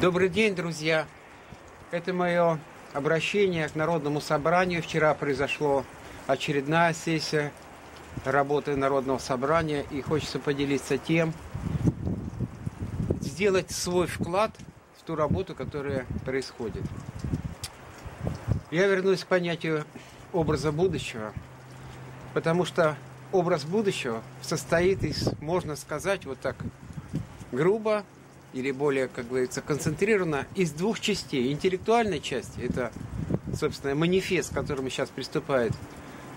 Добрый день, друзья. Это мое обращение к Народному собранию. Вчера произошло очередная сессия работы Народного собрания. И хочется поделиться тем, сделать свой вклад в ту работу, которая происходит. Я вернусь к понятию образа будущего, потому что образ будущего состоит из, можно сказать, вот так грубо, или более, как говорится, концентрирована из двух частей. Интеллектуальной части, это, собственно, манифест, к которому сейчас приступает,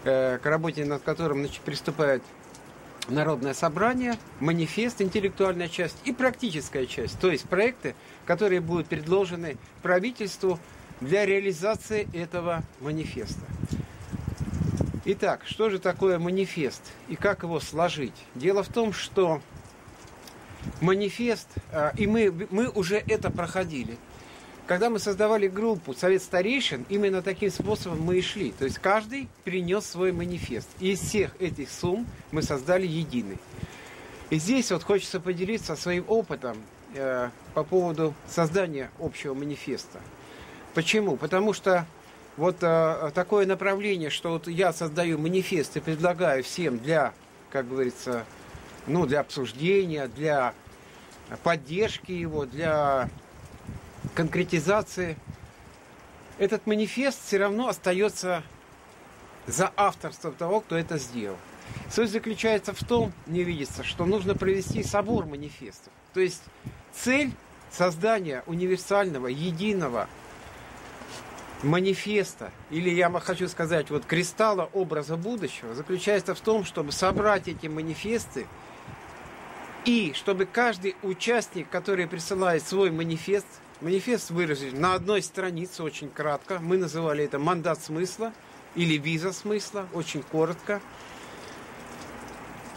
э, к работе над которым значит, приступает Народное собрание, манифест, интеллектуальная часть и практическая часть, то есть проекты, которые будут предложены правительству для реализации этого манифеста. Итак, что же такое манифест и как его сложить? Дело в том, что манифест, а, и мы, мы уже это проходили. Когда мы создавали группу Совет Старейшин, именно таким способом мы и шли. То есть каждый принес свой манифест. И из всех этих сумм мы создали единый. И здесь вот хочется поделиться своим опытом э, по поводу создания общего манифеста. Почему? Потому что вот э, такое направление, что вот я создаю манифест и предлагаю всем для, как говорится, ну, для обсуждения, для поддержки его, для конкретизации. Этот манифест все равно остается за авторством того, кто это сделал. Суть заключается в том, не видится, что нужно провести собор манифестов. То есть цель создания универсального, единого манифеста, или я хочу сказать, вот кристалла образа будущего, заключается в том, чтобы собрать эти манифесты и чтобы каждый участник, который присылает свой манифест, манифест выразить на одной странице, очень кратко, мы называли это мандат смысла или виза смысла, очень коротко.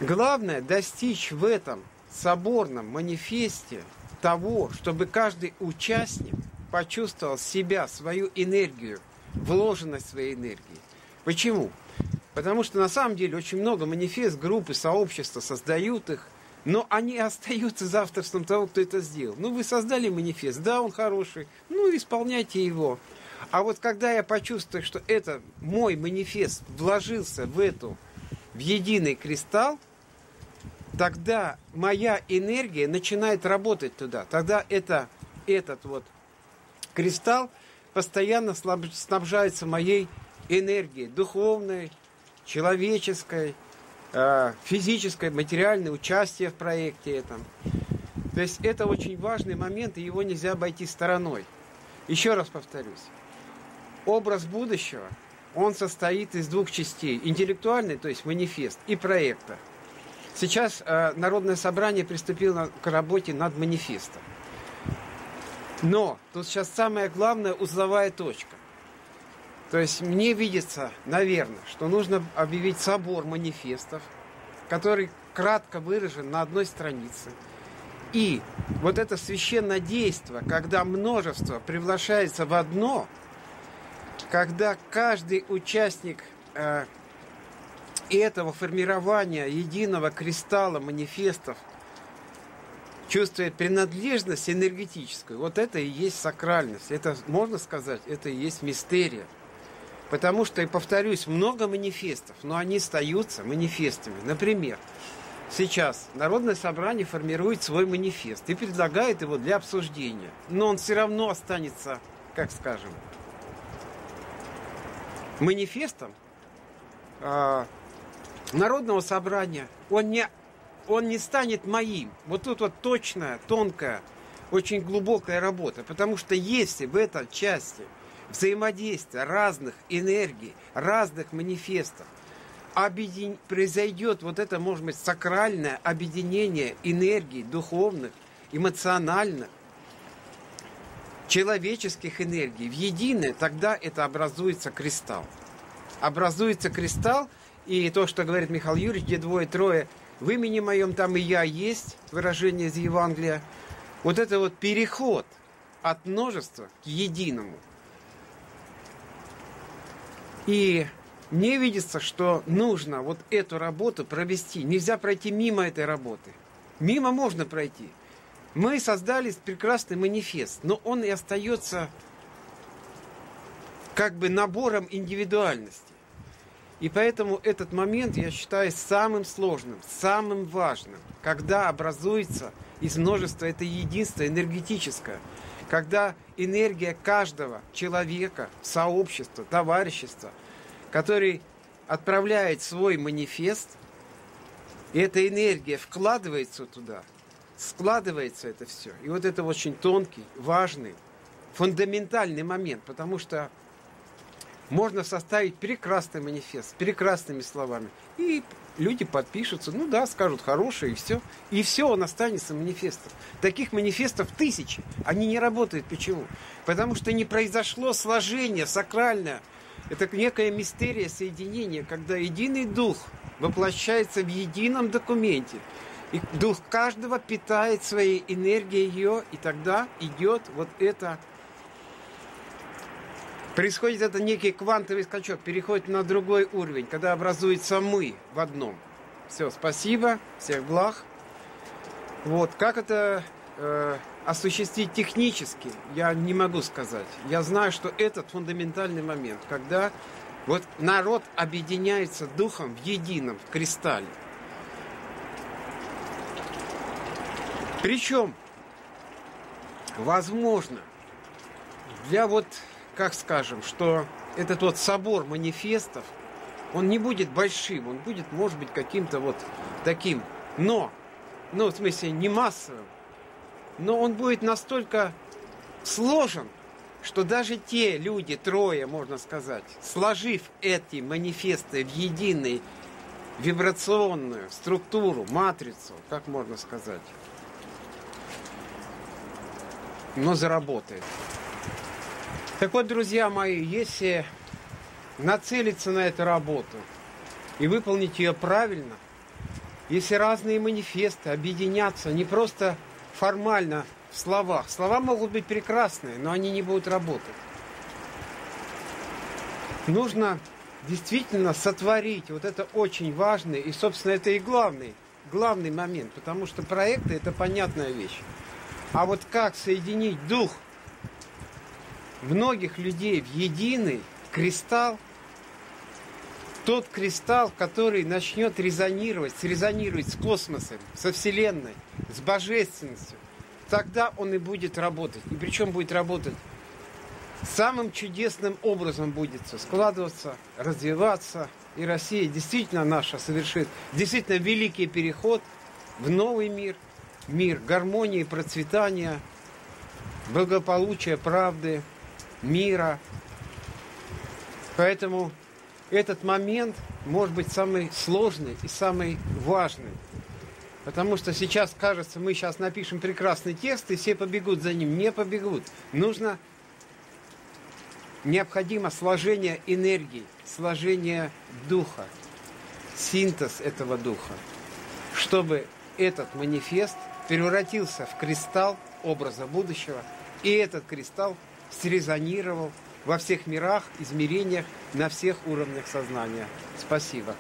Главное достичь в этом соборном манифесте того, чтобы каждый участник почувствовал себя, свою энергию, вложенность своей энергии. Почему? Потому что на самом деле очень много манифест, группы, сообщества создают их – но они остаются за авторством того, кто это сделал. Ну, вы создали манифест, да, он хороший, ну, исполняйте его. А вот когда я почувствую, что это мой манифест вложился в эту, в единый кристалл, тогда моя энергия начинает работать туда. Тогда это, этот вот кристалл постоянно снабжается моей энергией, духовной, человеческой, физическое, материальное участие в проекте этом. То есть это очень важный момент, и его нельзя обойти стороной. Еще раз повторюсь. Образ будущего, он состоит из двух частей. Интеллектуальный, то есть манифест, и проекта. Сейчас э, Народное собрание приступило к работе над манифестом. Но тут сейчас самая главная узловая точка. То есть мне видится, наверное, что нужно объявить собор манифестов, который кратко выражен на одной странице. И вот это священное действие, когда множество приглашается в одно, когда каждый участник э, этого формирования единого кристалла манифестов чувствует принадлежность энергетическую, вот это и есть сакральность. Это, можно сказать, это и есть мистерия. Потому что, и повторюсь, много манифестов, но они остаются манифестами. Например, сейчас Народное собрание формирует свой манифест и предлагает его для обсуждения. Но он все равно останется, как скажем, манифестом э, Народного собрания. Он не, он не станет моим. Вот тут вот точная, тонкая, очень глубокая работа. Потому что если в этой части – взаимодействия разных энергий, разных манифестов, объедин... произойдет вот это, может быть, сакральное объединение энергий духовных, эмоциональных, человеческих энергий в единое, тогда это образуется кристалл. Образуется кристалл, и то, что говорит Михаил Юрьевич, где двое-трое, в имени моем там и я есть, выражение из Евангелия, вот это вот переход от множества к единому – и мне видится, что нужно вот эту работу провести. Нельзя пройти мимо этой работы. Мимо можно пройти. Мы создали прекрасный манифест, но он и остается как бы набором индивидуальности. И поэтому этот момент я считаю самым сложным, самым важным, когда образуется из множества это единство энергетическое, когда энергия каждого человека, сообщества, товарищества, который отправляет свой манифест, и эта энергия вкладывается туда, складывается это все. И вот это очень тонкий, важный, фундаментальный момент, потому что можно составить прекрасный манифест с прекрасными словами. И люди подпишутся, ну да, скажут хорошее, и все. И все, он останется манифестом. Таких манифестов тысячи. Они не работают. Почему? Потому что не произошло сложение сакральное. Это некая мистерия соединения, когда единый дух воплощается в едином документе. И дух каждого питает своей энергией ее, и тогда идет вот это Происходит это некий квантовый скачок, переходит на другой уровень, когда образуется мы в одном. Все, спасибо, всех благ. Вот, как это э, осуществить технически, я не могу сказать. Я знаю, что этот фундаментальный момент, когда вот народ объединяется духом в едином, в кристалле. Причем, возможно, для вот как скажем, что этот вот собор манифестов, он не будет большим, он будет, может быть, каким-то вот таким, но, ну, в смысле, не массовым, но он будет настолько сложен, что даже те люди, трое, можно сказать, сложив эти манифесты в единый вибрационную структуру, матрицу, как можно сказать, но заработает. Так вот, друзья мои, если нацелиться на эту работу и выполнить ее правильно, если разные манифесты объединятся не просто формально в словах, слова могут быть прекрасные, но они не будут работать. Нужно действительно сотворить, вот это очень важный, и, собственно, это и главный, главный момент, потому что проекты – это понятная вещь. А вот как соединить дух – многих людей в единый кристалл, тот кристалл, который начнет резонировать, срезонировать с космосом, со Вселенной, с божественностью, тогда он и будет работать. И причем будет работать? Самым чудесным образом будет складываться, развиваться. И Россия действительно наша совершит действительно великий переход в новый мир, мир гармонии, процветания, благополучия, правды, мира. Поэтому этот момент может быть самый сложный и самый важный. Потому что сейчас кажется, мы сейчас напишем прекрасный текст, и все побегут за ним. Не побегут. Нужно необходимо сложение энергии, сложение духа, синтез этого духа, чтобы этот манифест превратился в кристалл образа будущего, и этот кристалл срезонировал во всех мирах, измерениях, на всех уровнях сознания. Спасибо.